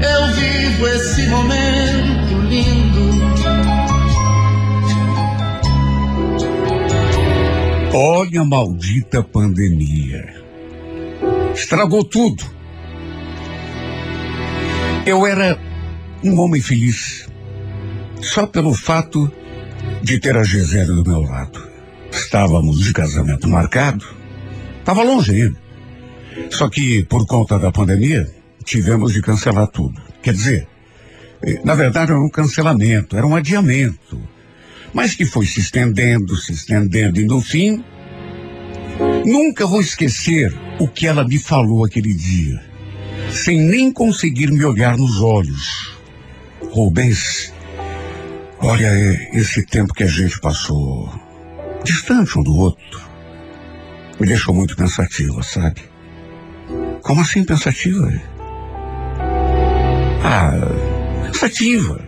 eu vivo esse momento lindo. Olha a maldita pandemia. Estragou tudo. Eu era um homem feliz. Só pelo fato de ter a Gisele do meu lado. Estávamos de casamento marcado. Estava longe ainda. Só que, por conta da pandemia, tivemos de cancelar tudo. Quer dizer, eh, na verdade era um cancelamento, era um adiamento. Mas que foi se estendendo, se estendendo, e no fim, nunca vou esquecer o que ela me falou aquele dia, sem nem conseguir me olhar nos olhos. Rubens, olha é, esse tempo que a gente passou distante um do outro, me deixou muito pensativa, sabe? Como assim pensativa? Ah, pensativa.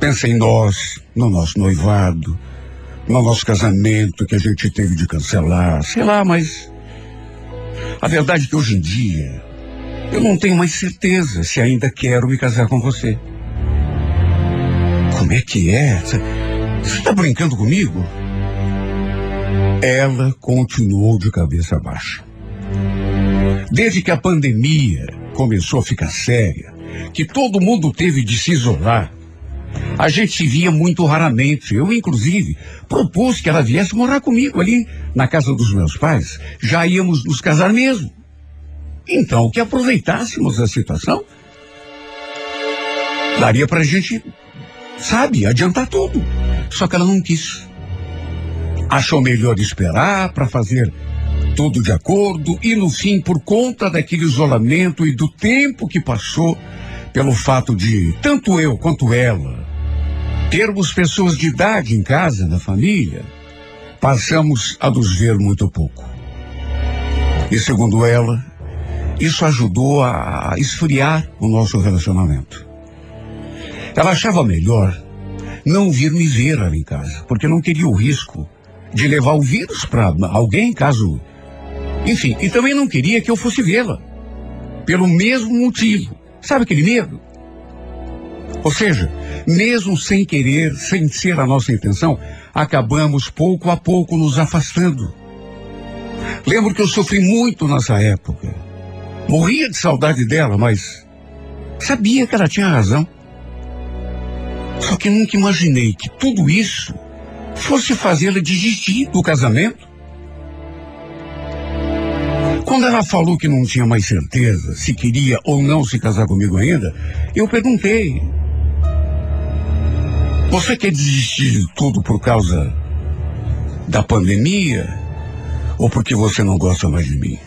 Pensa em nós, no nosso noivado, no nosso casamento que a gente teve de cancelar, sei lá, mas a verdade é que hoje em dia eu não tenho mais certeza se ainda quero me casar com você. Como é que é? Você está brincando comigo? Ela continuou de cabeça baixa. Desde que a pandemia começou a ficar séria, que todo mundo teve de se isolar, a gente se via muito raramente. Eu, inclusive, propus que ela viesse morar comigo ali na casa dos meus pais. Já íamos nos casar mesmo. Então, que aproveitássemos a situação, daria pra gente, sabe, adiantar tudo. Só que ela não quis. Achou melhor esperar para fazer tudo de acordo e no fim, por conta daquele isolamento e do tempo que passou, pelo fato de tanto eu quanto ela termos pessoas de idade em casa, na família, passamos a nos ver muito pouco. E segundo ela, isso ajudou a esfriar o nosso relacionamento. Ela achava melhor não vir me ver ali em casa, porque não queria o risco de levar o vírus para alguém caso. Enfim, e também não queria que eu fosse vê-la. Pelo mesmo motivo. Sabe aquele medo? Ou seja, mesmo sem querer, sem ser a nossa intenção, acabamos pouco a pouco nos afastando. Lembro que eu sofri muito nessa época. Morria de saudade dela, mas sabia que ela tinha razão. Só que nunca imaginei que tudo isso fosse fazê-la desistir do casamento. Quando ela falou que não tinha mais certeza se queria ou não se casar comigo ainda, eu perguntei: Você quer desistir de tudo por causa da pandemia ou porque você não gosta mais de mim?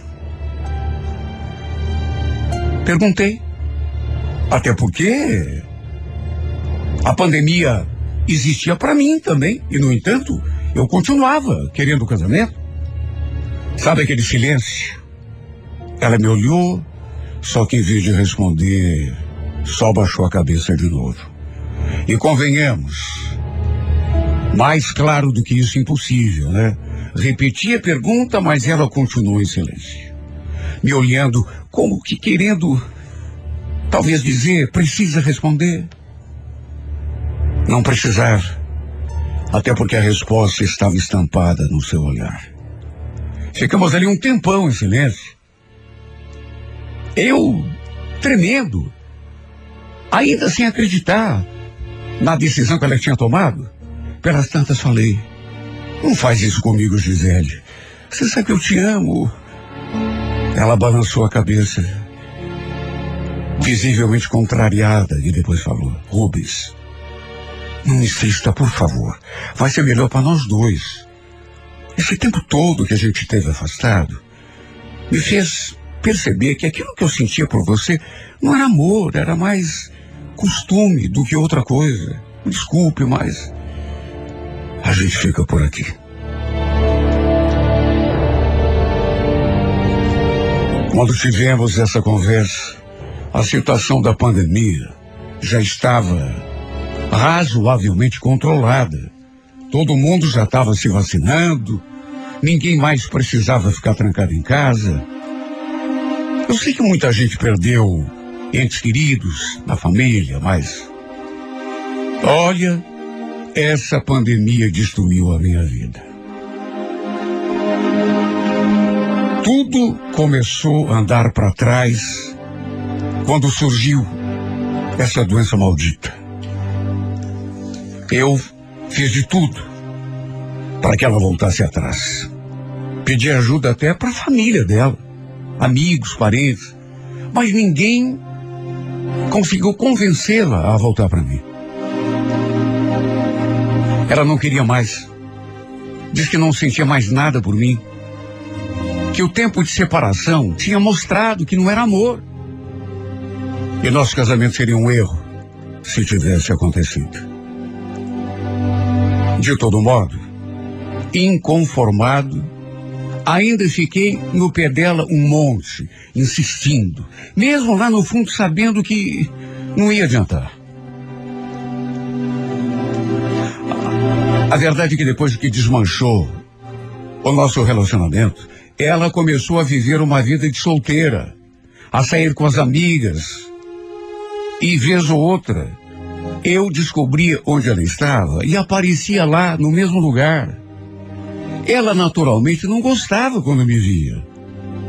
Perguntei. Até porque a pandemia existia para mim também. E, no entanto, eu continuava querendo o casamento. Sabe aquele silêncio? Ela me olhou, só que em vez de responder, só baixou a cabeça de novo. E convenhamos, mais claro do que isso, impossível, né? Repeti a pergunta, mas ela continuou em silêncio. Me olhando como que querendo, talvez dizer, precisa responder. Não precisar. Até porque a resposta estava estampada no seu olhar. Ficamos ali um tempão em silêncio. Eu, tremendo, ainda sem acreditar na decisão que ela tinha tomado, pelas tantas falei: Não faz isso comigo, Gisele. Você sabe que eu te amo. Ela balançou a cabeça, visivelmente contrariada, e depois falou: Rubens, não insista, por favor. Vai ser melhor para nós dois. Esse tempo todo que a gente esteve afastado me fez perceber que aquilo que eu sentia por você não era amor, era mais costume do que outra coisa. Desculpe, mas a gente fica por aqui. Quando tivemos essa conversa, a situação da pandemia já estava razoavelmente controlada. Todo mundo já estava se vacinando, ninguém mais precisava ficar trancado em casa. Eu sei que muita gente perdeu entes queridos na família, mas. Olha, essa pandemia destruiu a minha vida. Tudo começou a andar para trás quando surgiu essa doença maldita. Eu fiz de tudo para que ela voltasse atrás. Pedi ajuda até para a família dela, amigos, parentes, mas ninguém conseguiu convencê-la a voltar para mim. Ela não queria mais. Diz que não sentia mais nada por mim. Que o tempo de separação tinha mostrado que não era amor. E nosso casamento seria um erro se tivesse acontecido. De todo modo, inconformado, ainda fiquei no pé dela um monte, insistindo, mesmo lá no fundo sabendo que não ia adiantar. A verdade é que depois que desmanchou o nosso relacionamento, ela começou a viver uma vida de solteira, a sair com as amigas. E vez ou outra, eu descobria onde ela estava e aparecia lá no mesmo lugar. Ela naturalmente não gostava quando me via.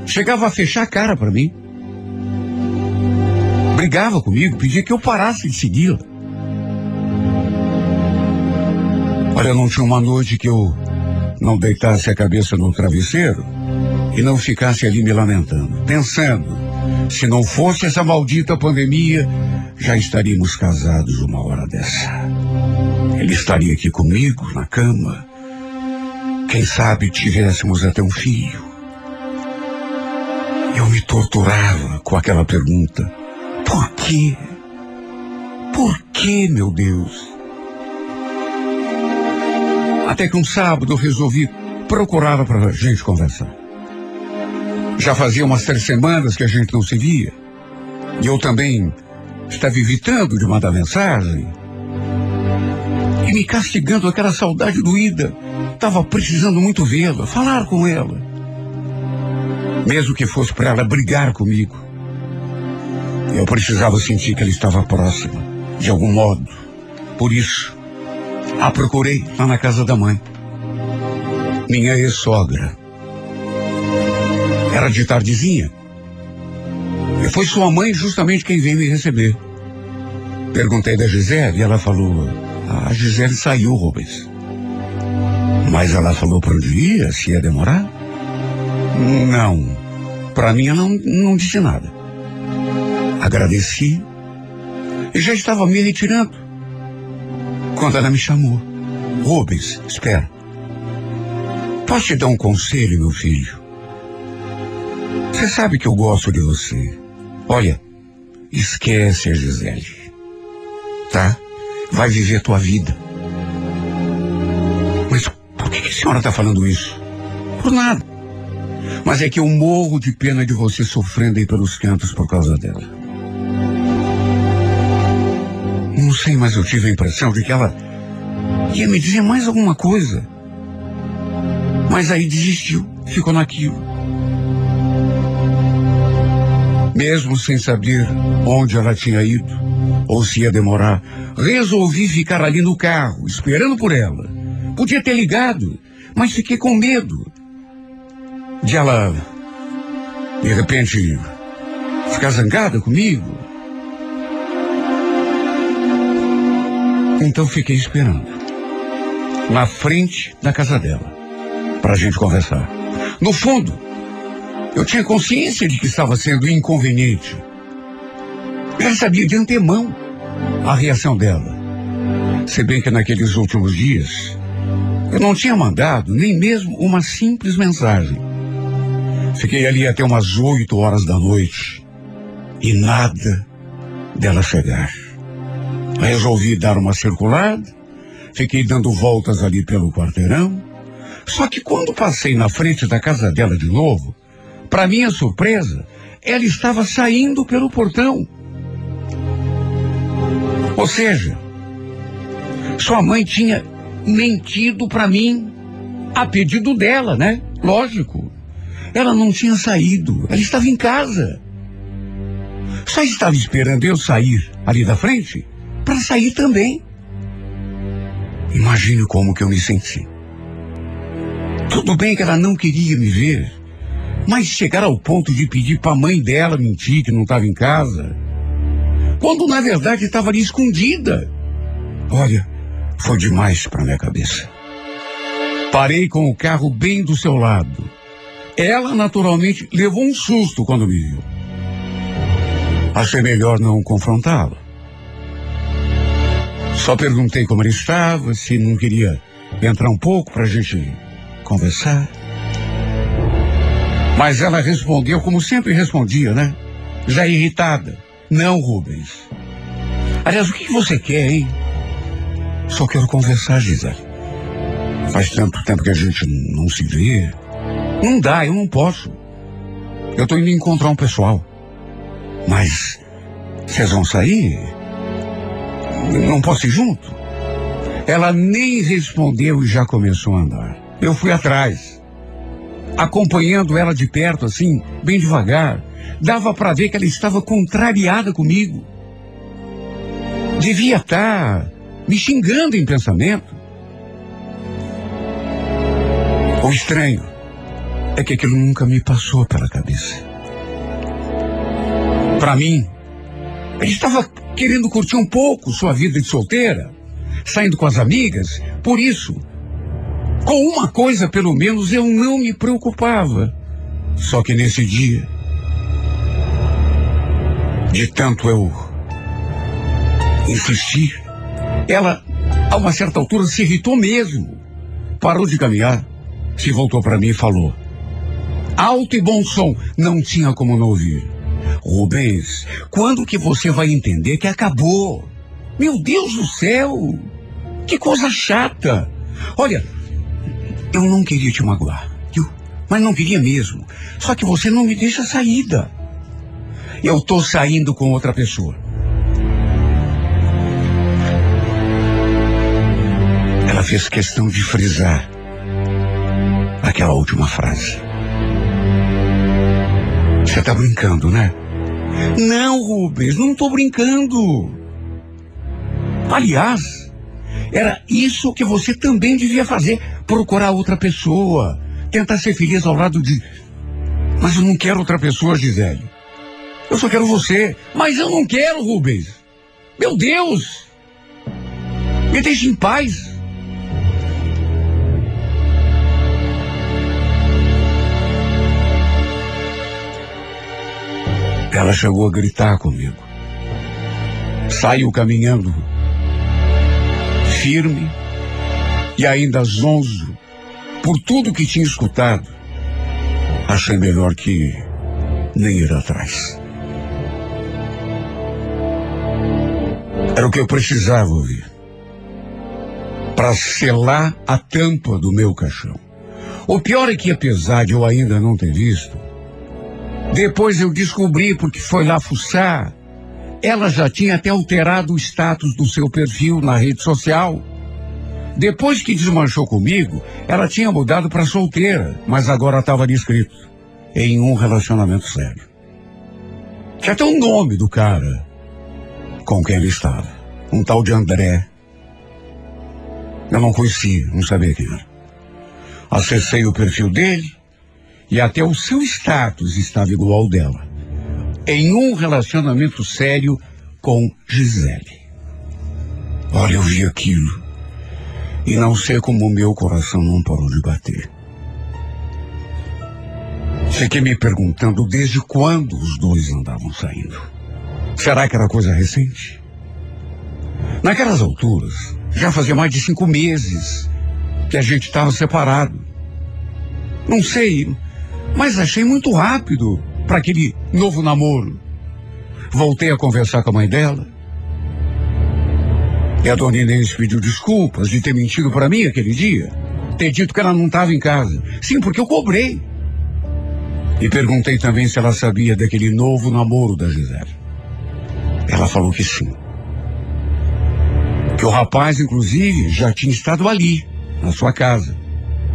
Chegava a fechar a cara para mim. Brigava comigo, pedia que eu parasse de segui-la. Olha, não tinha uma noite que eu não deitasse a cabeça no travesseiro e não ficasse ali me lamentando, pensando, se não fosse essa maldita pandemia, já estaríamos casados uma hora dessa. Ele estaria aqui comigo, na cama. Quem sabe tivéssemos até um filho. Eu me torturava com aquela pergunta. Por quê? Por quê, meu Deus? Até que um sábado eu resolvi procurar para a gente conversar. Já fazia umas três semanas que a gente não se via. E eu também estava evitando de mandar mensagem. E me castigando aquela saudade doída. Estava precisando muito vê-la, falar com ela. Mesmo que fosse para ela brigar comigo. Eu precisava sentir que ela estava próxima, de algum modo. Por isso, a procurei lá na casa da mãe. Minha ex-sogra. Era de tardezinha. E foi sua mãe justamente quem veio me receber. Perguntei da Gisele e ela falou: A Gisele saiu, Rubens. Mas ela falou para onde ia, se ia demorar? Não. Para mim ela não, não disse nada. Agradeci e já estava me retirando. Quando ela me chamou. Rubens, espera. Posso te dar um conselho, meu filho? Você sabe que eu gosto de você. Olha, esquece a Gisele. Tá? Vai viver tua vida. Mas por que a senhora está falando isso? Por nada. Mas é que eu morro de pena de você sofrendo aí pelos cantos por causa dela. Não sei, mas eu tive a impressão de que ela ia me dizer mais alguma coisa. Mas aí desistiu, ficou naquilo. Mesmo sem saber onde ela tinha ido ou se ia demorar, resolvi ficar ali no carro, esperando por ela. Podia ter ligado, mas fiquei com medo de ela, de repente, ficar zangada comigo. Então fiquei esperando, na frente da casa dela, para a gente conversar. No fundo, eu tinha consciência de que estava sendo inconveniente. Já sabia de antemão a reação dela. Se bem que naqueles últimos dias, eu não tinha mandado nem mesmo uma simples mensagem. Fiquei ali até umas oito horas da noite e nada dela chegar. Resolvi dar uma circulada, fiquei dando voltas ali pelo quarteirão. Só que quando passei na frente da casa dela de novo, para minha surpresa, ela estava saindo pelo portão. Ou seja, sua mãe tinha mentido para mim a pedido dela, né? Lógico. Ela não tinha saído, ela estava em casa. Só estava esperando eu sair ali da frente para sair também. Imagine como que eu me senti. Tudo bem que ela não queria me ver, mas chegar ao ponto de pedir para a mãe dela mentir que não estava em casa, quando na verdade estava ali escondida. Olha, foi demais para minha cabeça. Parei com o carro bem do seu lado. Ela, naturalmente, levou um susto quando me viu. Achei melhor não confrontá-la. Só perguntei como ele estava, se não queria entrar um pouco para a gente conversar. Mas ela respondeu como sempre respondia, né? Já irritada. Não, Rubens. Aliás, o que você quer, hein? Só quero conversar, Gisele. Faz tanto tempo que a gente não se vê. Não dá, eu não posso. Eu tô indo encontrar um pessoal. Mas vocês vão sair? Não posso ir junto? Ela nem respondeu e já começou a andar. Eu fui atrás, acompanhando ela de perto, assim, bem devagar. Dava para ver que ela estava contrariada comigo. Devia estar me xingando em pensamento. O estranho é que aquilo nunca me passou pela cabeça. Para mim, ele estava querendo curtir um pouco sua vida de solteira, saindo com as amigas, por isso, com uma coisa pelo menos eu não me preocupava. Só que nesse dia, de tanto eu insistir, ela, a uma certa altura, se irritou mesmo. Parou de caminhar se voltou para mim e falou. Alto e bom som, não tinha como não ouvir. Rubens, quando que você vai entender que acabou? Meu Deus do céu! Que coisa chata! Olha, eu não queria te magoar, viu? Mas não queria mesmo. Só que você não me deixa saída. Eu tô saindo com outra pessoa. Ela fez questão de frisar aquela última frase. Você tá brincando, né? Não, Rubens, não tô brincando. Aliás, era isso que você também devia fazer: procurar outra pessoa, tentar ser feliz ao lado de. Mas eu não quero outra pessoa, Gisele. Eu só quero você. Mas eu não quero, Rubens. Meu Deus! Me deixe em paz. Ela chegou a gritar comigo. Saiu caminhando, firme e ainda zonzo por tudo que tinha escutado. Achei melhor que nem ir atrás. Era o que eu precisava ouvir para selar a tampa do meu caixão. O pior é que, apesar de eu ainda não ter visto, depois eu descobri, porque foi lá fuçar, ela já tinha até alterado o status do seu perfil na rede social. Depois que desmanchou comigo, ela tinha mudado para solteira, mas agora estava ali escrito em um relacionamento sério. Tinha até o nome do cara com quem ele estava. Um tal de André. Eu não conhecia, não sabia quem era. Acessei o perfil dele, e até o seu status estava igual ao dela. Em um relacionamento sério com Gisele. Olha, eu vi aquilo. E não sei como o meu coração não parou de bater. Fiquei me perguntando desde quando os dois andavam saindo. Será que era coisa recente? Naquelas alturas, já fazia mais de cinco meses que a gente estava separado. Não sei, Mas achei muito rápido para aquele novo namoro. Voltei a conversar com a mãe dela. E a dona Inês pediu desculpas de ter mentido para mim aquele dia. Ter dito que ela não estava em casa. Sim, porque eu cobrei. E perguntei também se ela sabia daquele novo namoro da Gisele. Ela falou que sim. Que o rapaz, inclusive, já tinha estado ali, na sua casa.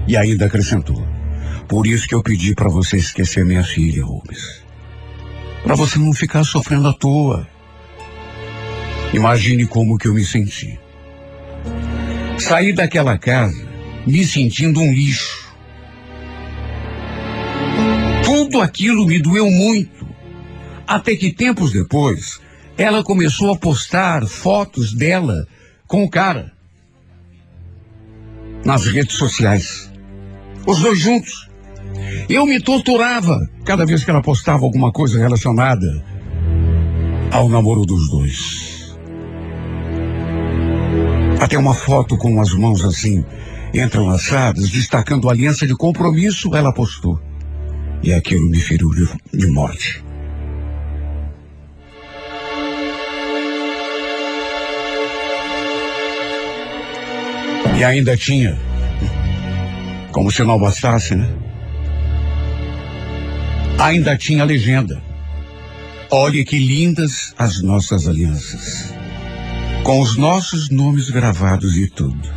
E ainda acrescentou. Por isso que eu pedi para você esquecer minha filha, Rubens. Para você não ficar sofrendo à toa. Imagine como que eu me senti. Saí daquela casa me sentindo um lixo. Tudo aquilo me doeu muito. Até que tempos depois, ela começou a postar fotos dela com o cara nas redes sociais. Os dois juntos. Eu me torturava cada vez que ela postava alguma coisa relacionada ao namoro dos dois. Até uma foto com as mãos assim, entrelaçadas, destacando a aliança de compromisso, ela postou. E aquilo me feriu de, de morte. Ainda tinha, como se não bastasse, né? Ainda tinha legenda. Olhe que lindas as nossas alianças. Com os nossos nomes gravados e tudo.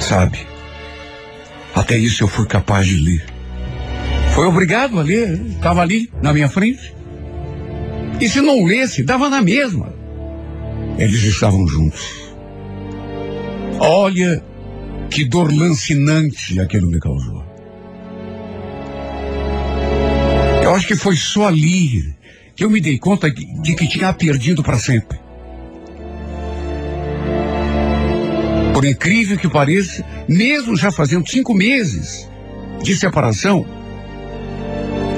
Sabe? Até isso eu fui capaz de ler. Foi obrigado a ler. Estava ali, na minha frente. E se não lesse, dava na mesma. Eles estavam juntos. Olha que dor lancinante aquilo me causou. Eu acho que foi só ali que eu me dei conta de que tinha perdido para sempre. Por incrível que pareça, mesmo já fazendo cinco meses de separação,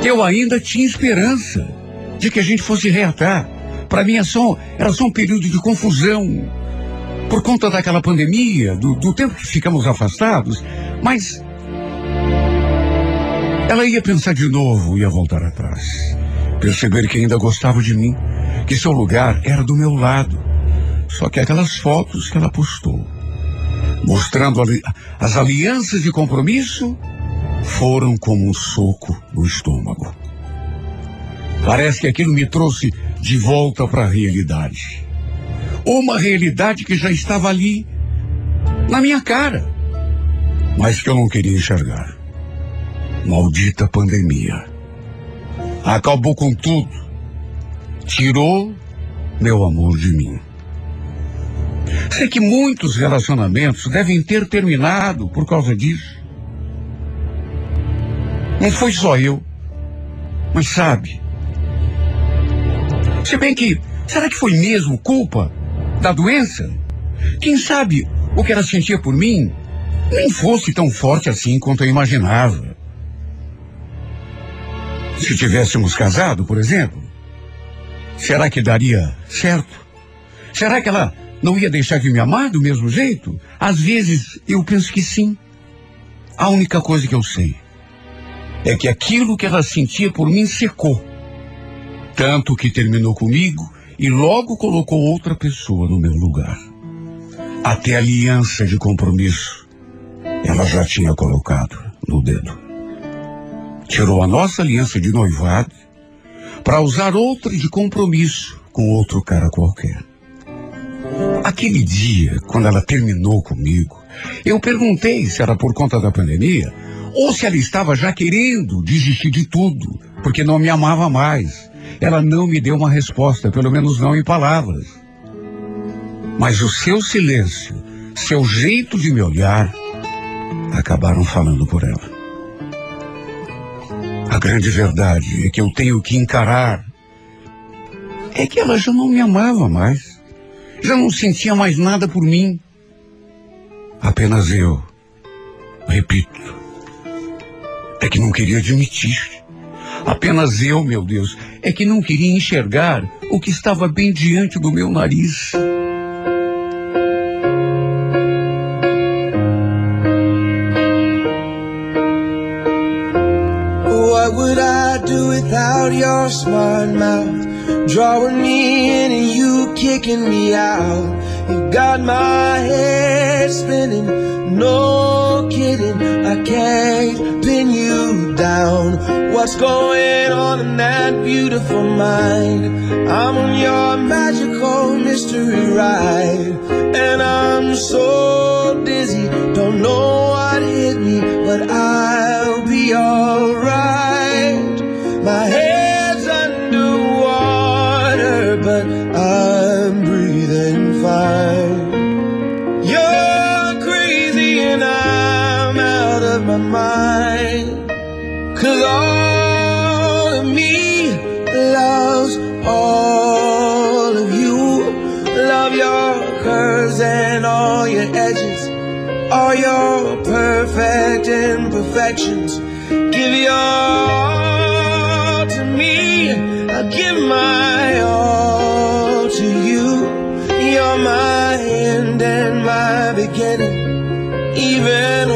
eu ainda tinha esperança de que a gente fosse reatar. Para mim, era só, era só um período de confusão, por conta daquela pandemia, do, do tempo que ficamos afastados, mas ela ia pensar de novo, ia voltar atrás. Perceber que ainda gostava de mim, que seu lugar era do meu lado. Só que aquelas fotos que ela postou, mostrando ali, as alianças de compromisso, foram como um soco no estômago. Parece que aquilo me trouxe de volta para a realidade uma realidade que já estava ali, na minha cara, mas que eu não queria enxergar. Maldita pandemia. Acabou com tudo. Tirou meu amor de mim. Sei que muitos relacionamentos devem ter terminado por causa disso. Não foi só eu. Mas sabe. Se bem que, será que foi mesmo culpa da doença. Quem sabe o que ela sentia por mim nem fosse tão forte assim quanto eu imaginava. Se tivéssemos casado, por exemplo, será que daria certo? Será que ela não ia deixar de me amar do mesmo jeito? Às vezes eu penso que sim. A única coisa que eu sei é que aquilo que ela sentia por mim secou. Tanto que terminou comigo e logo colocou outra pessoa no meu lugar. Até aliança de compromisso ela já tinha colocado no dedo. Tirou a nossa aliança de noivado para usar outra de compromisso com outro cara qualquer. Aquele dia, quando ela terminou comigo, eu perguntei se era por conta da pandemia ou se ela estava já querendo desistir de tudo, porque não me amava mais ela não me deu uma resposta, pelo menos não em palavras. Mas o seu silêncio, seu jeito de me olhar, acabaram falando por ela. A grande verdade é que eu tenho que encarar é que ela já não me amava mais. Já não sentia mais nada por mim. Apenas eu, repito, é que não queria admitir. Apenas eu, meu Deus, é que não queria enxergar o que estava bem diante do meu nariz. What would I do without your smart mouth? Drawing me in and you kicking me out. You got my head spinning, no kidding, I can't pin you down. What's going on in that beautiful mind? I'm on your magical mystery ride, and I'm so dizzy, don't know what hit me, but I'll be alright. My head's me loves all of you. Love your curves and all your edges. All your perfect imperfections. Give your all to me. I give my all to you. You're my end and my beginning. Even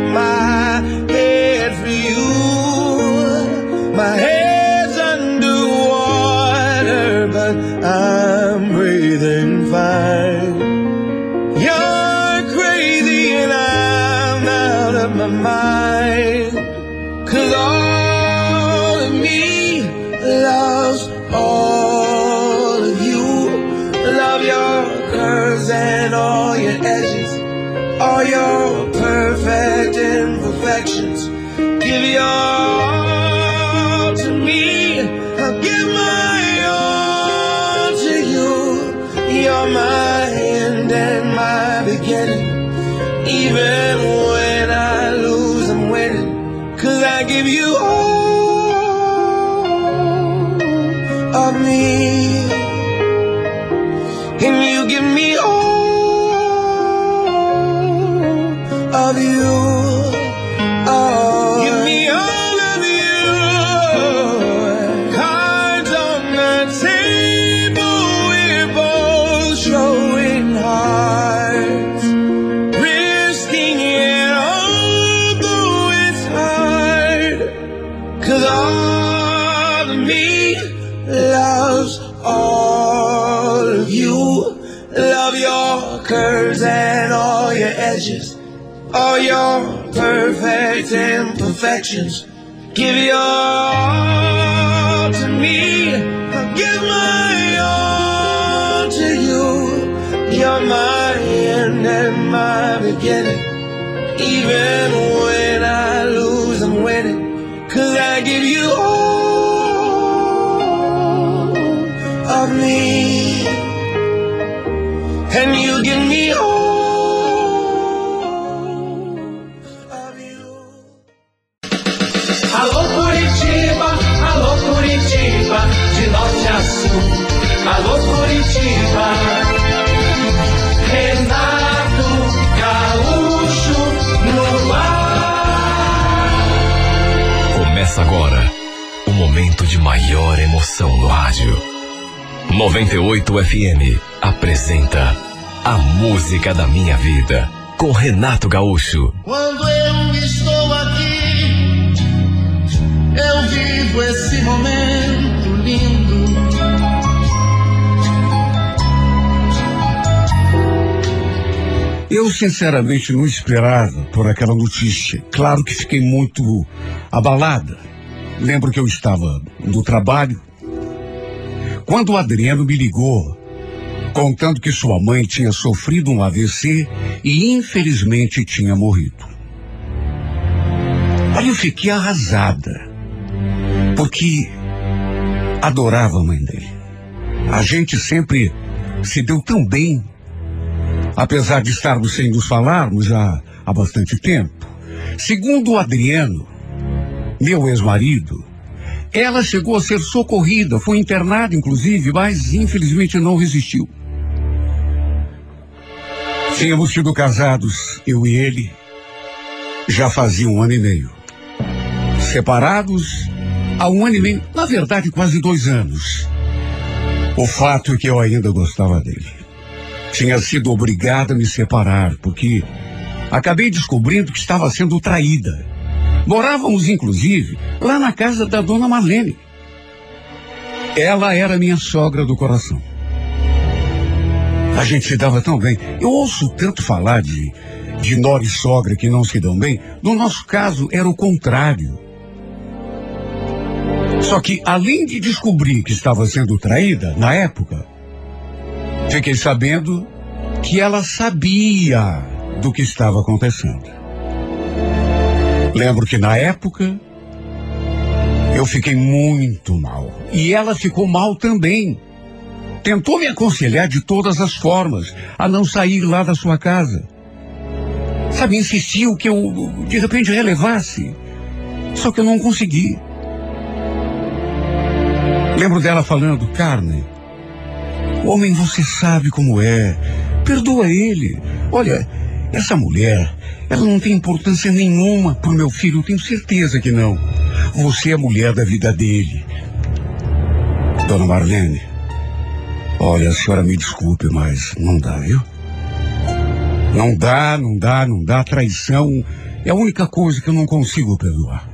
Your perfect imperfections. Give your of you. Give your all maior emoção no rádio. 98 FM apresenta A Música da Minha Vida com Renato Gaúcho. Quando eu estou aqui, eu vivo esse momento lindo. Eu, sinceramente, não esperava por aquela notícia. Claro que fiquei muito abalada. Lembro que eu estava no trabalho. Quando o Adriano me ligou, contando que sua mãe tinha sofrido um AVC e infelizmente tinha morrido. Aí eu fiquei arrasada. porque adorava a mãe dele. A gente sempre se deu tão bem, apesar de estarmos sem nos falarmos já há bastante tempo. Segundo o Adriano, meu ex-marido, ela chegou a ser socorrida, foi internada inclusive, mas infelizmente não resistiu. Tínhamos sido casados, eu e ele, já fazia um ano e meio. Separados há um ano e meio, na verdade quase dois anos. O fato é que eu ainda gostava dele. Tinha sido obrigada a me separar, porque acabei descobrindo que estava sendo traída. Morávamos, inclusive, lá na casa da dona Marlene. Ela era minha sogra do coração. A gente se dava tão bem. Eu ouço tanto falar de, de nora e sogra que não se dão bem. No nosso caso, era o contrário. Só que, além de descobrir que estava sendo traída, na época, fiquei sabendo que ela sabia do que estava acontecendo. Lembro que na época eu fiquei muito mal. E ela ficou mal também. Tentou me aconselhar de todas as formas a não sair lá da sua casa. Sabe, insistiu que eu de repente relevasse. Só que eu não consegui. Lembro dela falando, Carne, homem você sabe como é. Perdoa ele. Olha, essa mulher, ela não tem importância nenhuma pro meu filho, eu tenho certeza que não. Você é a mulher da vida dele. Dona Marlene, olha, a senhora me desculpe, mas não dá, viu? Não dá, não dá, não dá. Traição é a única coisa que eu não consigo perdoar.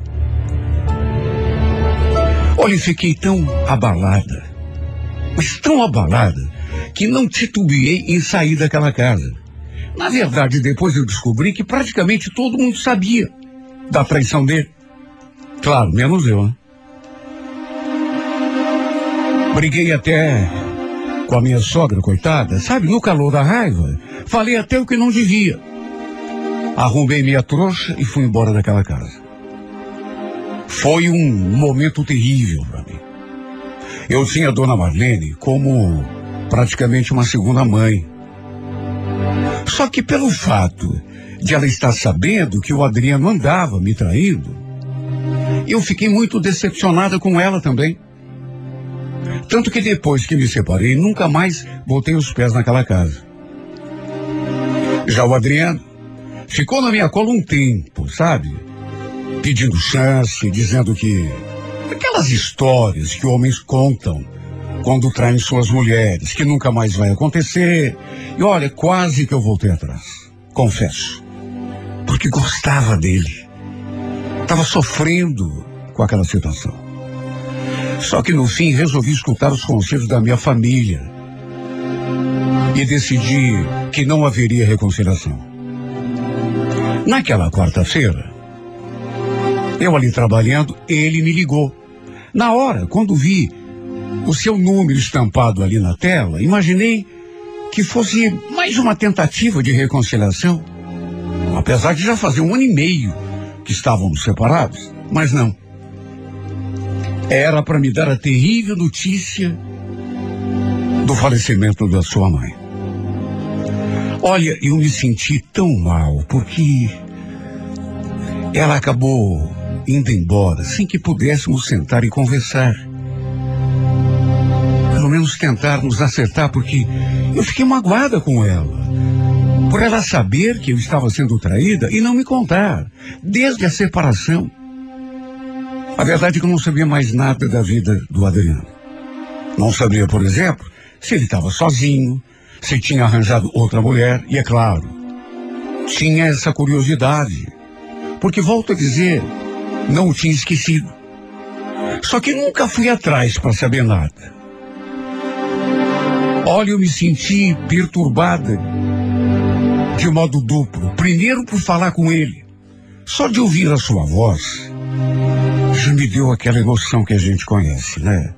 Olha, fiquei tão abalada, mas tão abalada, que não titubeei em sair daquela casa. Na verdade, depois eu descobri que praticamente todo mundo sabia da traição dele. Claro, menos eu, né? Briguei até com a minha sogra, coitada, sabe, no calor da raiva. Falei até o que não devia. Arrumei minha trouxa e fui embora daquela casa. Foi um momento terrível para mim. Eu tinha a dona Marlene como praticamente uma segunda mãe. Só que pelo fato de ela estar sabendo que o Adriano andava me traindo, eu fiquei muito decepcionada com ela também. Tanto que depois que me separei, nunca mais botei os pés naquela casa. Já o Adriano ficou na minha cola um tempo, sabe? Pedindo chance, dizendo que. Aquelas histórias que homens contam quando traem suas mulheres, que nunca mais vai acontecer. E olha, quase que eu voltei atrás. Confesso. Porque gostava dele. Estava sofrendo com aquela situação. Só que no fim resolvi escutar os conselhos da minha família. E decidi que não haveria reconciliação. Naquela quarta-feira, eu ali trabalhando, ele me ligou. Na hora, quando vi o seu número estampado ali na tela, imaginei que fosse mais uma tentativa de reconciliação. Apesar de já fazer um ano e meio que estávamos separados, mas não. Era para me dar a terrível notícia do falecimento da sua mãe. Olha, eu me senti tão mal porque ela acabou indo embora sem que pudéssemos sentar e conversar. Tentar nos acertar, porque eu fiquei magoada com ela. Por ela saber que eu estava sendo traída e não me contar, desde a separação. A verdade é que eu não sabia mais nada da vida do Adriano. Não sabia, por exemplo, se ele estava sozinho, se tinha arranjado outra mulher, e é claro, tinha essa curiosidade. Porque, volto a dizer, não o tinha esquecido. Só que nunca fui atrás para saber nada. Olha, eu me senti perturbada de modo duplo. Primeiro por falar com ele. Só de ouvir a sua voz, já me deu aquela emoção que a gente conhece, né?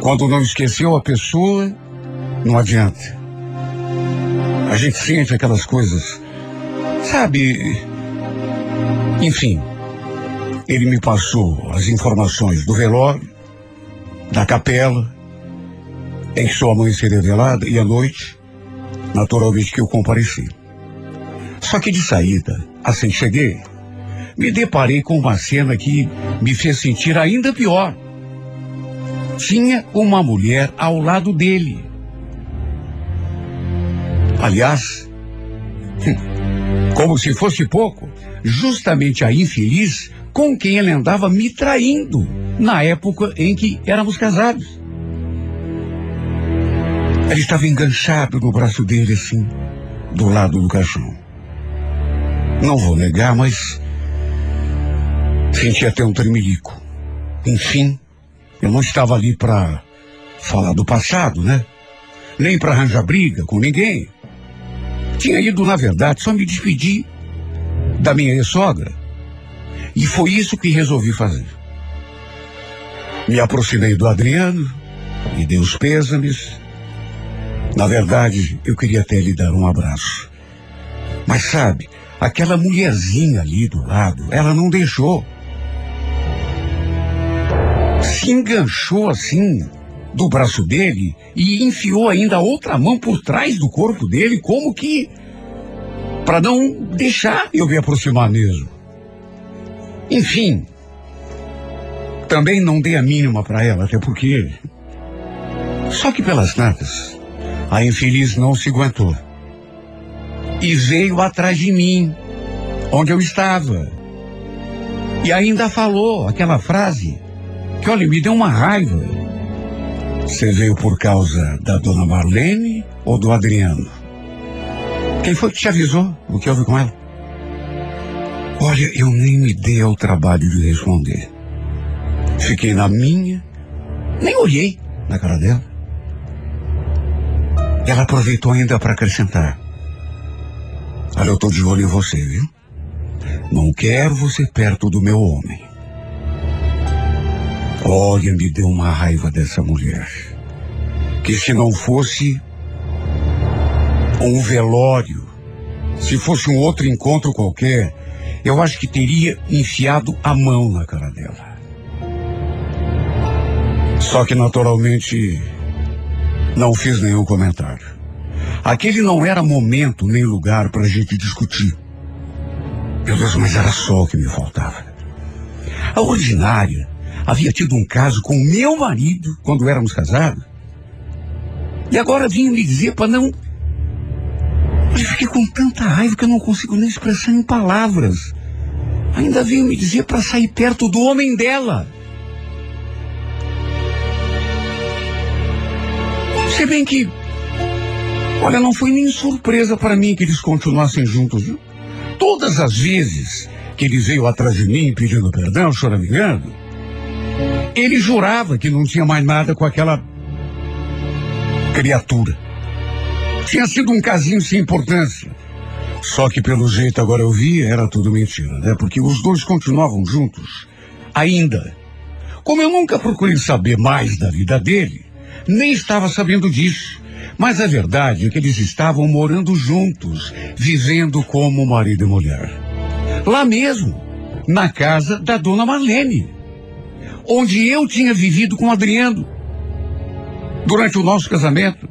Quando não esqueceu a pessoa, não adianta. A gente sente aquelas coisas, sabe? Enfim, Ele me passou as informações do velório, da capela, em sua mãe seria velada, e à noite, naturalmente que eu compareci. Só que de saída, assim cheguei, me deparei com uma cena que me fez sentir ainda pior. Tinha uma mulher ao lado dele. Aliás, como se fosse pouco, justamente a infeliz com quem ele andava me traindo na época em que éramos casados. Ele estava enganchado no braço dele, assim, do lado do caixão. Não vou negar, mas senti até um tremelico. Enfim, eu não estava ali para falar do passado, né? Nem para arranjar briga com ninguém. Tinha ido, na verdade, só me despedir da minha ex-sogra. E foi isso que resolvi fazer. Me aproximei do Adriano e dei os pêsames. Na verdade, eu queria até lhe dar um abraço. Mas sabe, aquela mulherzinha ali do lado, ela não deixou. Se enganchou assim do braço dele e enfiou ainda a outra mão por trás do corpo dele, como que para não deixar eu me aproximar mesmo. Enfim, também não dei a mínima para ela, até porque. Só que pelas natas, a infeliz não se aguentou. E veio atrás de mim, onde eu estava. E ainda falou aquela frase que, olha, me deu uma raiva. Você veio por causa da dona Marlene ou do Adriano? Quem foi que te avisou o que houve com ela? Olha, eu nem me dei ao trabalho de responder. Fiquei na minha, nem olhei na cara dela. Ela aproveitou ainda para acrescentar. Olha, eu estou de olho em você, viu? Não quero você perto do meu homem. Olha, me deu uma raiva dessa mulher. Que se não fosse um velório, se fosse um outro encontro qualquer, eu acho que teria enfiado a mão na cara dela. Só que naturalmente não fiz nenhum comentário. Aquele não era momento nem lugar para a gente discutir. Meu Deus, mas era só o que me faltava. A ordinária havia tido um caso com meu marido quando éramos casados. E agora vinha me dizer para não eu fiquei com tanta raiva que eu não consigo nem expressar em palavras. Ainda veio me dizer para sair perto do homem dela. Se bem que, olha, não foi nem surpresa para mim que eles continuassem juntos, viu? Todas as vezes que ele veio atrás de mim pedindo perdão, choramingando, ele jurava que não tinha mais nada com aquela criatura. Tinha sido um casinho sem importância. Só que pelo jeito agora eu vi, era tudo mentira, né? Porque os dois continuavam juntos. Ainda. Como eu nunca procurei saber mais da vida dele, nem estava sabendo disso. Mas a verdade é que eles estavam morando juntos, vivendo como marido e mulher. Lá mesmo, na casa da dona Marlene, onde eu tinha vivido com Adriano durante o nosso casamento.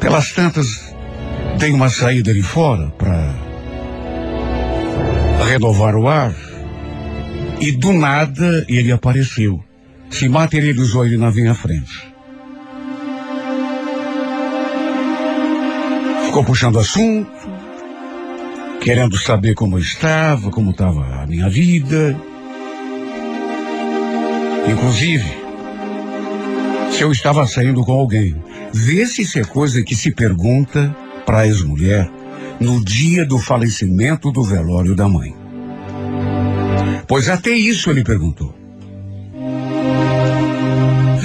Pelas tantas, dei uma saída ali fora para renovar o ar. E do nada ele apareceu. Se materializou ele na minha frente. Ficou puxando assunto, querendo saber como eu estava, como estava a minha vida. Inclusive, se eu estava saindo com alguém. Vê se isso é coisa que se pergunta para ex-mulher no dia do falecimento do velório da mãe. Pois até isso ele perguntou.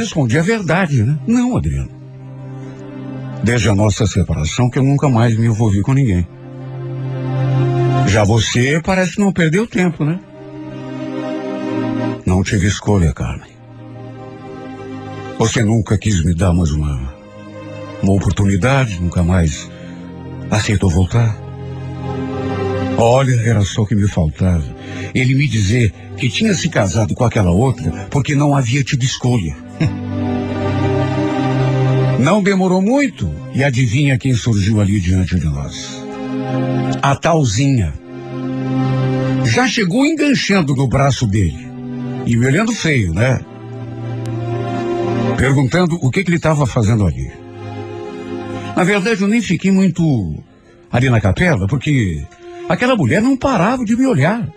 Respondi a verdade, né? Não, Adriano. Desde a nossa separação que eu nunca mais me envolvi com ninguém. Já você parece que não perdeu tempo, né? Não tive escolha, Carmen. Você nunca quis me dar mais uma uma oportunidade, nunca mais aceitou voltar. Olha, era só o que me faltava. Ele me dizer que tinha se casado com aquela outra porque não havia tido escolha. Não demorou muito e adivinha quem surgiu ali diante de nós? A talzinha. Já chegou enganchando no braço dele e me olhando feio, né? Perguntando o que, que ele estava fazendo ali. Na verdade, eu nem fiquei muito ali na capela, porque aquela mulher não parava de me olhar.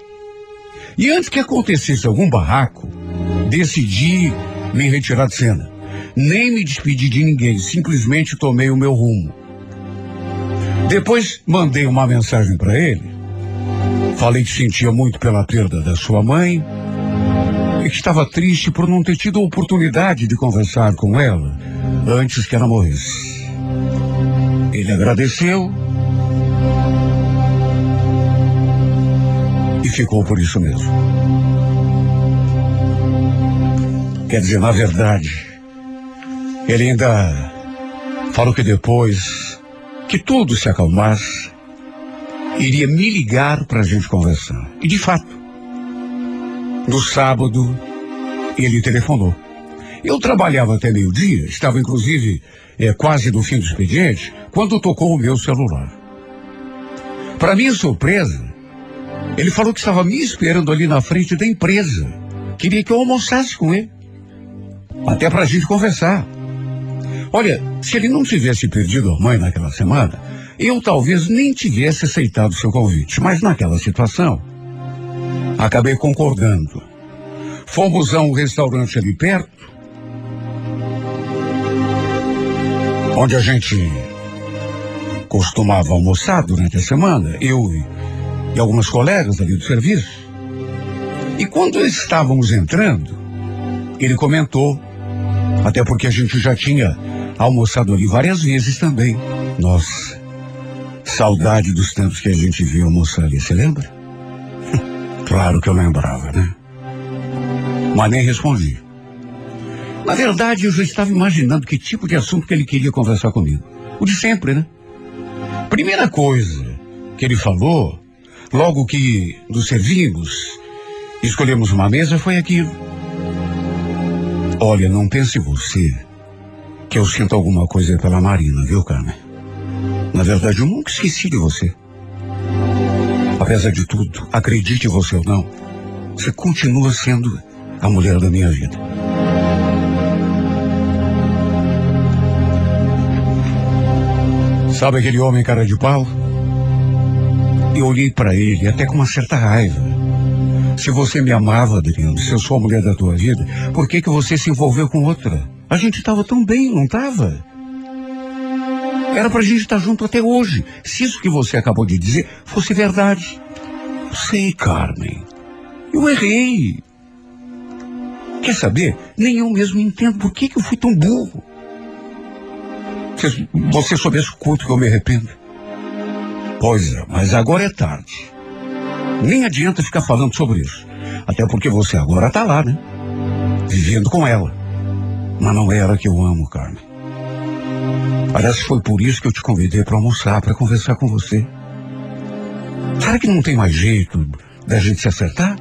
E antes que acontecesse algum barraco, decidi me retirar de cena. Nem me despedi de ninguém, simplesmente tomei o meu rumo. Depois mandei uma mensagem para ele. Falei que sentia muito pela perda da sua mãe e que estava triste por não ter tido a oportunidade de conversar com ela antes que ela morresse. Ele agradeceu e ficou por isso mesmo. Quer dizer, na verdade, ele ainda falou que depois que tudo se acalmasse, iria me ligar para a gente conversar. E de fato, no sábado, ele telefonou. Eu trabalhava até meio-dia, estava inclusive é, quase no fim do expediente, quando tocou o meu celular. Para minha surpresa, ele falou que estava me esperando ali na frente da empresa. Queria que eu almoçasse com ele. Até para a gente conversar. Olha, se ele não tivesse perdido a mãe naquela semana, eu talvez nem tivesse aceitado seu convite. Mas naquela situação, acabei concordando. Fomos a um restaurante ali perto, onde a gente costumava almoçar durante a semana, eu e algumas colegas ali do serviço. E quando estávamos entrando, ele comentou, até porque a gente já tinha almoçado ali várias vezes também. Nossa, saudade dos tempos que a gente viu almoçar ali, você lembra? claro que eu lembrava, né? Mas nem respondi. Na verdade, eu já estava imaginando que tipo de assunto que ele queria conversar comigo. O de sempre, né? Primeira coisa que ele falou, logo que nos servimos, escolhemos uma mesa, foi aquilo. Olha, não pense você que eu sinto alguma coisa pela Marina, viu, Carmen? Na verdade, eu nunca esqueci de você. Apesar de tudo, acredite você ou não, você continua sendo a mulher da minha vida. Sabe aquele homem cara de pau? Eu olhei para ele até com uma certa raiva. Se você me amava, Adriano, se eu sou a mulher da tua vida, por que que você se envolveu com outra? A gente estava tão bem, não estava? Era pra gente estar junto até hoje. Se isso que você acabou de dizer fosse verdade. Eu sei, Carmen. Eu errei. Quer saber? Nem eu mesmo entendo por que, que eu fui tão burro. Se você soubesse o quanto que eu me arrependo. Pois é, mas agora é tarde. Nem adianta ficar falando sobre isso. Até porque você agora está lá, né? Vivendo com ela. Mas não era que eu amo, Carmen. Parece que foi por isso que eu te convidei para almoçar, para conversar com você. Será que não tem mais jeito da gente se acertar?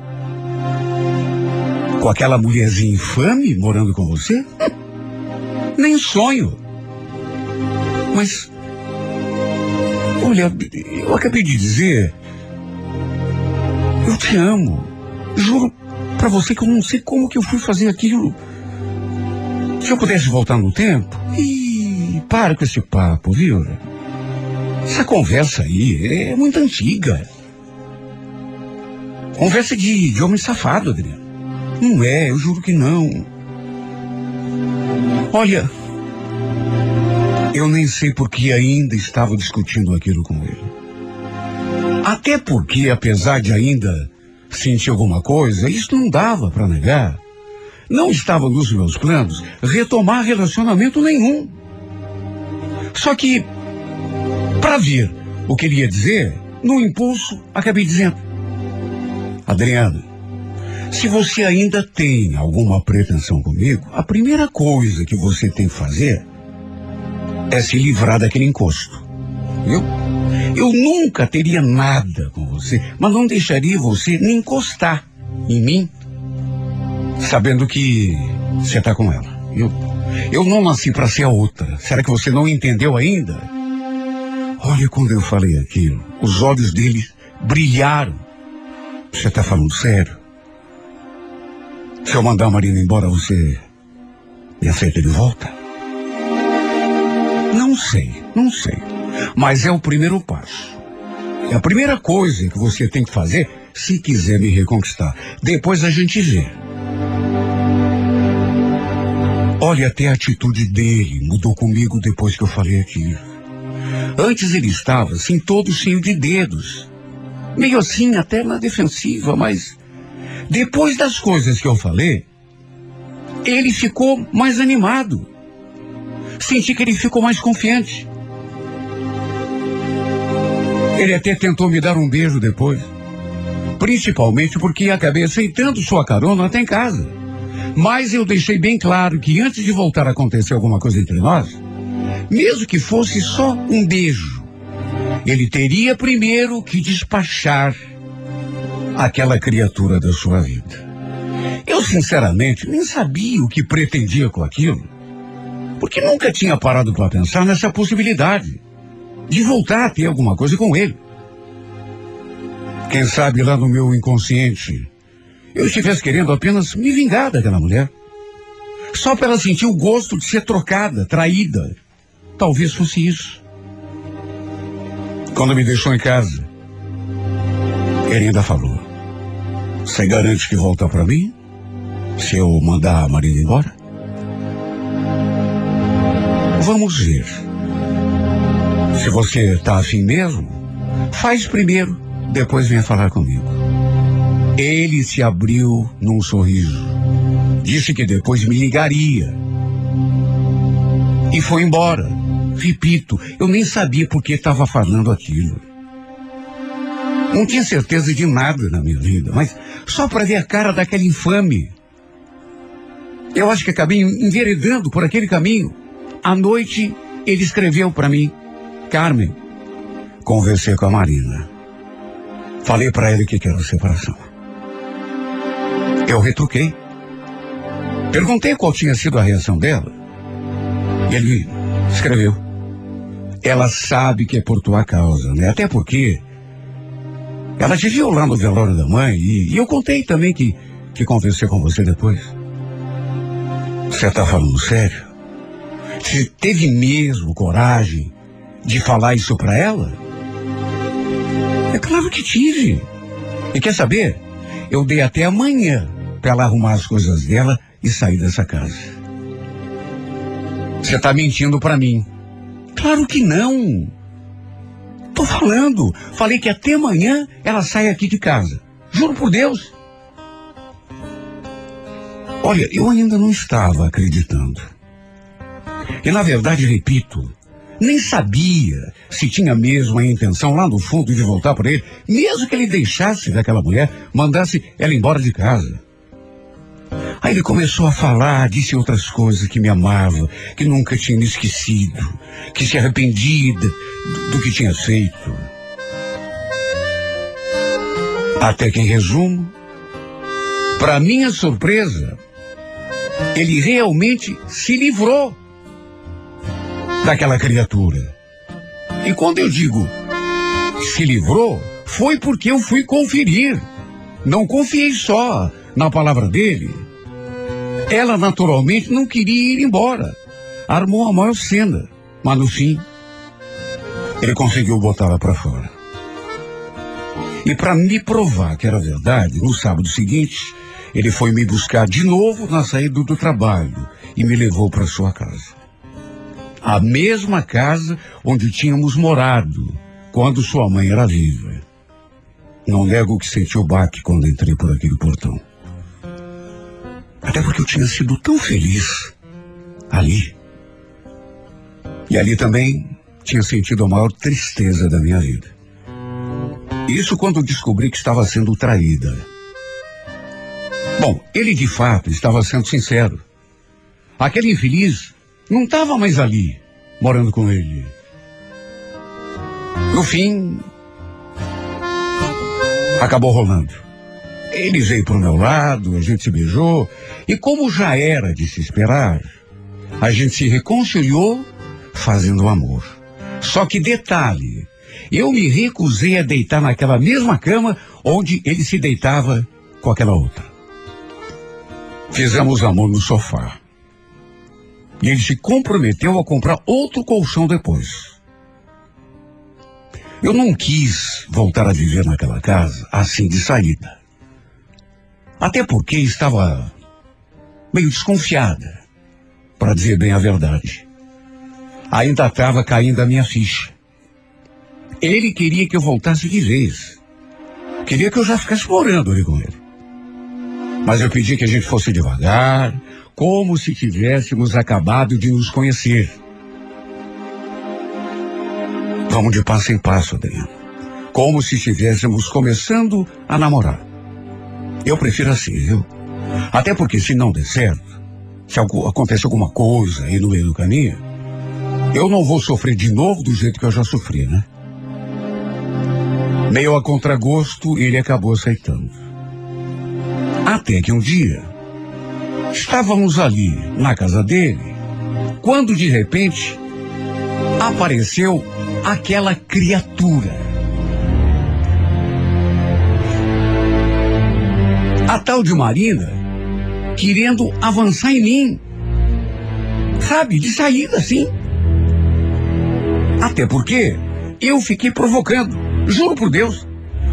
Com aquela mulherzinha infame morando com você? Nem sonho. Mas. Olha, eu acabei de dizer. Eu te amo. Juro para você que eu não sei como que eu fui fazer aquilo. Se eu pudesse voltar no tempo. Ih, para com esse papo, viu? Essa conversa aí é muito antiga. Conversa de, de homem safado, Adriano. Não é, eu juro que não. Olha, eu nem sei por que ainda estava discutindo aquilo com ele. Até porque, apesar de ainda sentir alguma coisa, isso não dava para negar. Não estava nos meus planos retomar relacionamento nenhum. Só que, para ver o que ele ia dizer, no impulso, acabei dizendo: Adriana, se você ainda tem alguma pretensão comigo, a primeira coisa que você tem que fazer é se livrar daquele encosto. Viu? Eu nunca teria nada com você, mas não deixaria você nem encostar em mim, sabendo que você está com ela. Eu, eu não nasci para ser a outra. Será que você não entendeu ainda? Olha, quando eu falei aquilo, os olhos dele brilharam. Você está falando sério? Se eu mandar a Marina embora, você me aceita de volta? Não sei, não sei. Mas é o primeiro passo. É a primeira coisa que você tem que fazer se quiser me reconquistar. Depois a gente vê. Olha, até a atitude dele mudou comigo depois que eu falei aquilo. Antes ele estava assim, todo cheio de dedos. Meio assim, até na defensiva, mas depois das coisas que eu falei, ele ficou mais animado. Senti que ele ficou mais confiante. Ele até tentou me dar um beijo depois. Principalmente porque acabei aceitando sua carona até em casa. Mas eu deixei bem claro que antes de voltar a acontecer alguma coisa entre nós, mesmo que fosse só um beijo, ele teria primeiro que despachar aquela criatura da sua vida. Eu, sinceramente, nem sabia o que pretendia com aquilo, porque nunca tinha parado para pensar nessa possibilidade de voltar a ter alguma coisa com ele. Quem sabe lá no meu inconsciente eu estivesse querendo apenas me vingar daquela mulher. Só para ela sentir o gosto de ser trocada, traída. Talvez fosse isso. Quando me deixou em casa, ele ainda falou: Você garante que volta para mim? Se eu mandar a Marina embora? Vamos ver. Se você está afim mesmo, faz primeiro, depois venha falar comigo. Ele se abriu num sorriso. Disse que depois me ligaria. E foi embora. Repito, eu nem sabia por que estava falando aquilo. Não tinha certeza de nada na minha vida, mas só para ver a cara daquele infame. Eu acho que acabei enveredando por aquele caminho. À noite, ele escreveu para mim: Carmen, conversei com a Marina. Falei para ele que quero separação. Eu retruquei. Perguntei qual tinha sido a reação dela. E ele escreveu. Ela sabe que é por tua causa, né? Até porque ela te viu lá no velório da mãe e, e eu contei também que, que conversei com você depois. Você está falando sério? Você teve mesmo coragem de falar isso para ela? É claro que tive. E quer saber? Eu dei até amanhã para ela arrumar as coisas dela e sair dessa casa. Você está mentindo para mim. Claro que não. Tô falando. Falei que até amanhã ela sai aqui de casa. Juro por Deus. Olha, eu ainda não estava acreditando. E na verdade, repito, nem sabia se tinha mesmo a intenção lá no fundo de voltar por ele, mesmo que ele deixasse daquela mulher, mandasse ela embora de casa. Aí ele começou a falar, disse outras coisas, que me amava, que nunca tinha me esquecido, que se arrependia do, do que tinha feito. Até que, em resumo, para minha surpresa, ele realmente se livrou daquela criatura. E quando eu digo se livrou, foi porque eu fui conferir. Não confiei só na palavra dele. Ela naturalmente não queria ir embora. Armou a maior cena, mas no fim ele conseguiu botá-la para fora. E para me provar que era verdade, no sábado seguinte, ele foi me buscar de novo na saída do trabalho e me levou para sua casa. A mesma casa onde tínhamos morado quando sua mãe era viva. Não nego que senti o baque quando entrei por aquele portão. Até porque eu tinha sido tão feliz ali. E ali também tinha sentido a maior tristeza da minha vida. Isso quando descobri que estava sendo traída. Bom, ele de fato estava sendo sincero. Aquele infeliz não estava mais ali, morando com ele. No fim, acabou rolando. Ele veio pro meu lado, a gente se beijou, e como já era de se esperar, a gente se reconciliou fazendo amor. Só que detalhe, eu me recusei a deitar naquela mesma cama onde ele se deitava com aquela outra. Fizemos amor no sofá. E ele se comprometeu a comprar outro colchão depois. Eu não quis voltar a viver naquela casa assim de saída. Até porque estava meio desconfiada, para dizer bem a verdade. Ainda estava caindo a minha ficha. Ele queria que eu voltasse de vez. Queria que eu já ficasse morando ali com ele. Mas eu pedi que a gente fosse devagar, como se tivéssemos acabado de nos conhecer. Vamos de passo em passo, Adriano. Como se estivéssemos começando a namorar. Eu prefiro assim, viu? Até porque se não der certo, se algo, acontecer alguma coisa aí no meio do caminho, eu não vou sofrer de novo do jeito que eu já sofri, né? Meio a contragosto, ele acabou aceitando. Até que um dia, estávamos ali na casa dele, quando de repente apareceu aquela criatura. A tal de Marina, querendo avançar em mim. Sabe, de saída assim. Até porque eu fiquei provocando, juro por Deus.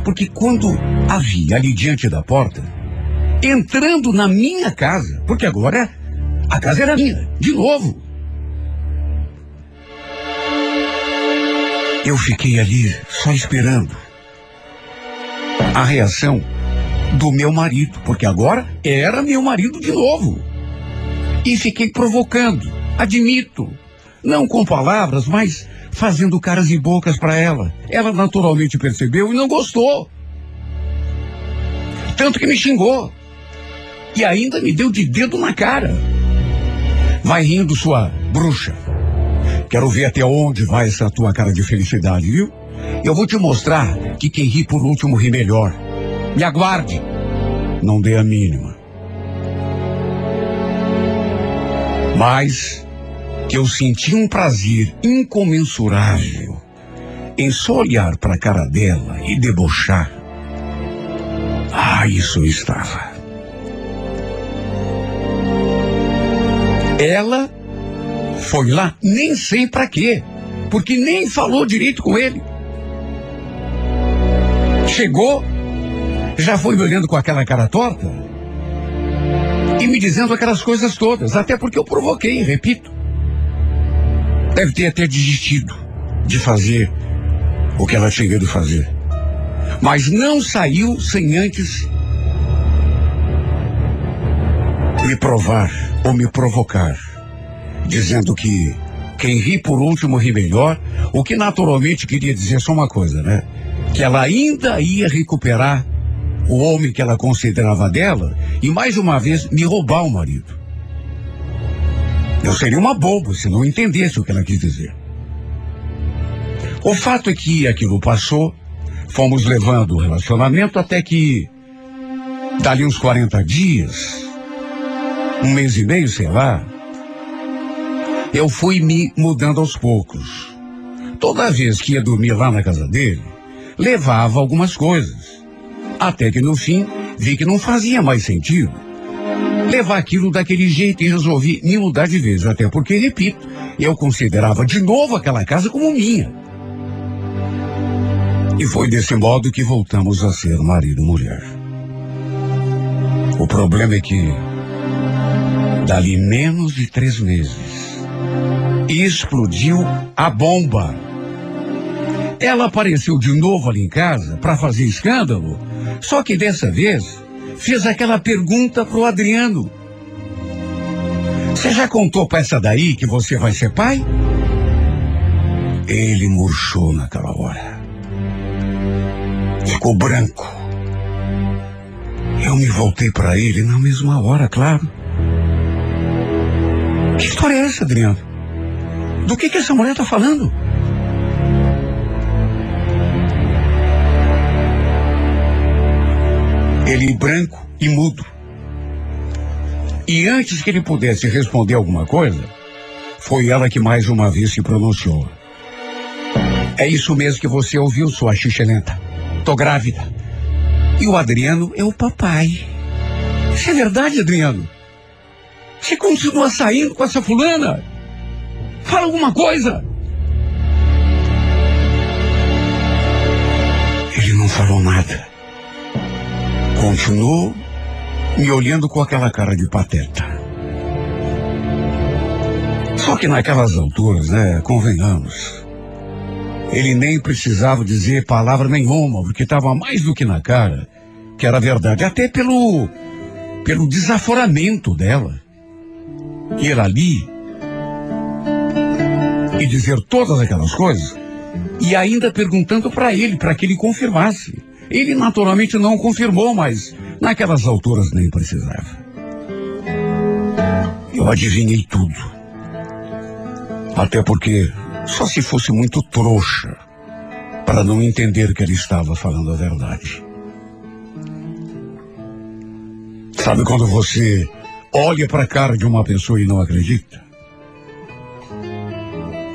Porque quando a vi ali diante da porta, entrando na minha casa, porque agora a casa era minha, de novo. Eu fiquei ali só esperando a reação do meu marido, porque agora era meu marido de novo. E fiquei provocando, admito, não com palavras, mas fazendo caras e bocas para ela. Ela naturalmente percebeu e não gostou. Tanto que me xingou. E ainda me deu de dedo na cara. Vai rindo, sua bruxa. Quero ver até onde vai essa tua cara de felicidade, viu? Eu vou te mostrar que quem ri por último ri melhor. Me aguarde. Não dê a mínima. Mas que eu senti um prazer incomensurável em só olhar para a cara dela e debochar. Ah, isso estava. Ela foi lá, nem sei para quê, porque nem falou direito com ele. Chegou, já foi me olhando com aquela cara torta e me dizendo aquelas coisas todas, até porque eu provoquei, repito. Deve ter até desistido de fazer o que ela tinha de fazer. Mas não saiu sem antes me provar ou me provocar, dizendo que quem ri por último ri melhor, o que naturalmente queria dizer só uma coisa, né? Que ela ainda ia recuperar o homem que ela considerava dela e mais uma vez me roubar o marido. Eu seria uma boba se não entendesse o que ela quis dizer. O fato é que aquilo passou, fomos levando o relacionamento até que, dali uns 40 dias, um mês e meio, sei lá, eu fui me mudando aos poucos. Toda vez que ia dormir lá na casa dele, levava algumas coisas. Até que no fim, vi que não fazia mais sentido levar aquilo daquele jeito e resolvi me mudar de vez. Até porque, repito, eu considerava de novo aquela casa como minha. E foi desse modo que voltamos a ser marido e mulher. O problema é que, dali menos de três meses, explodiu a bomba. Ela apareceu de novo ali em casa para fazer escândalo, só que dessa vez fez aquela pergunta pro Adriano. Você já contou pra essa daí que você vai ser pai? Ele murchou naquela hora. Ficou branco. Eu me voltei para ele na mesma hora, claro. Que história é essa, Adriano? Do que, que essa mulher está falando? Ele branco e mudo. E antes que ele pudesse responder alguma coisa, foi ela que mais uma vez se pronunciou. É isso mesmo que você ouviu, sua xixelenta. Tô grávida. E o Adriano é o papai. Isso é verdade, Adriano? Você continua saindo com essa fulana? Fala alguma coisa. Ele não falou nada. Continuou me olhando com aquela cara de pateta. Só que naquelas alturas, né, convenhamos, ele nem precisava dizer palavra nenhuma, porque estava mais do que na cara que era verdade, até pelo pelo desaforamento dela. Ir ali e dizer todas aquelas coisas e ainda perguntando para ele, para que ele confirmasse. Ele naturalmente não confirmou, mas naquelas alturas nem precisava. Eu adivinhei tudo. Até porque só se fosse muito trouxa para não entender que ele estava falando a verdade. Sabe quando você olha para a cara de uma pessoa e não acredita?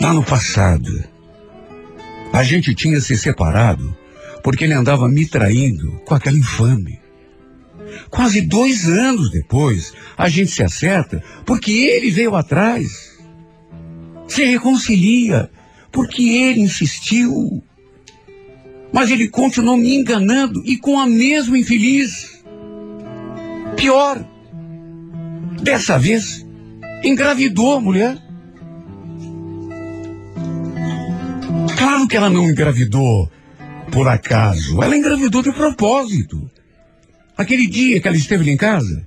Lá no passado, a gente tinha se separado porque ele andava me traindo com aquela infame. Quase dois anos depois, a gente se acerta porque ele veio atrás. Se reconcilia porque ele insistiu. Mas ele continuou me enganando e com a mesma infeliz. Pior, dessa vez, engravidou a mulher. Claro que ela não engravidou por acaso. Ela engravidou de propósito. Aquele dia que ela esteve em casa,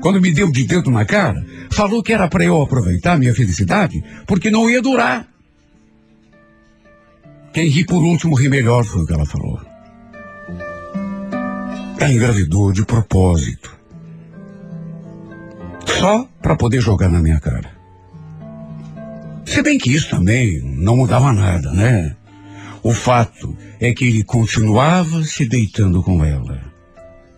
quando me deu de dedo na cara, falou que era para eu aproveitar minha felicidade, porque não ia durar. Quem ri por último ri melhor, foi o que ela falou. Ela engravidou de propósito. Só para poder jogar na minha cara. Se bem que isso também não mudava nada, né? O fato é que ele continuava se deitando com ela.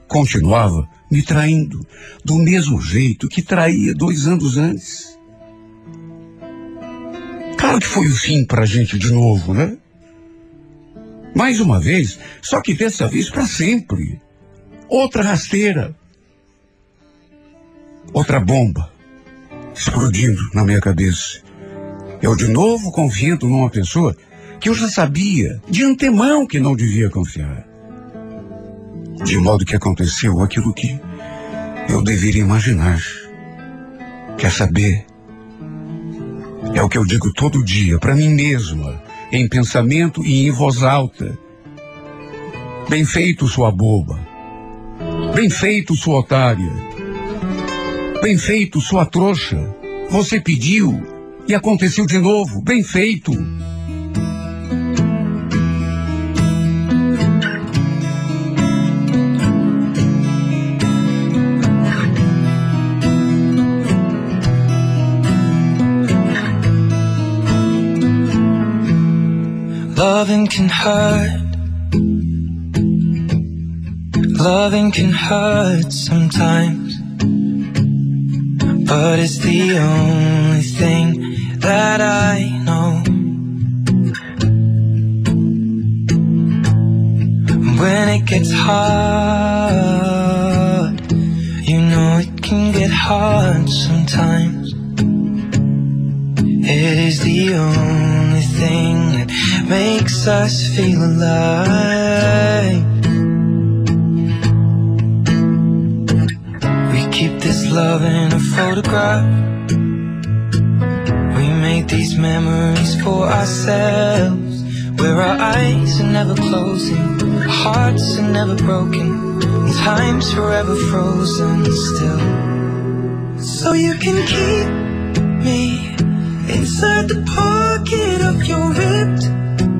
Continuava me traindo, do mesmo jeito que traía dois anos antes. Claro que foi o fim para a gente de novo, né? Mais uma vez, só que dessa vez para sempre. Outra rasteira. Outra bomba explodindo na minha cabeça. Eu de novo confiando numa pessoa que eu já sabia de antemão que não devia confiar. De modo que aconteceu aquilo que eu deveria imaginar. Quer saber? É o que eu digo todo dia para mim mesma, em pensamento e em voz alta. Bem feito, sua boba. Bem feito, sua otária. Bem feito, sua trouxa. Você pediu e aconteceu de novo. Bem feito. Loving can hurt. Loving can hurt sometimes. But it's the only thing that I know. When it gets hard, you know it can get hard sometimes. It is the only thing that makes us feel alive. Love in a photograph. We make these memories for ourselves. Where our eyes are never closing, hearts are never broken, time's forever frozen still. So you can keep me inside the pocket of your ripped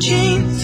jeans,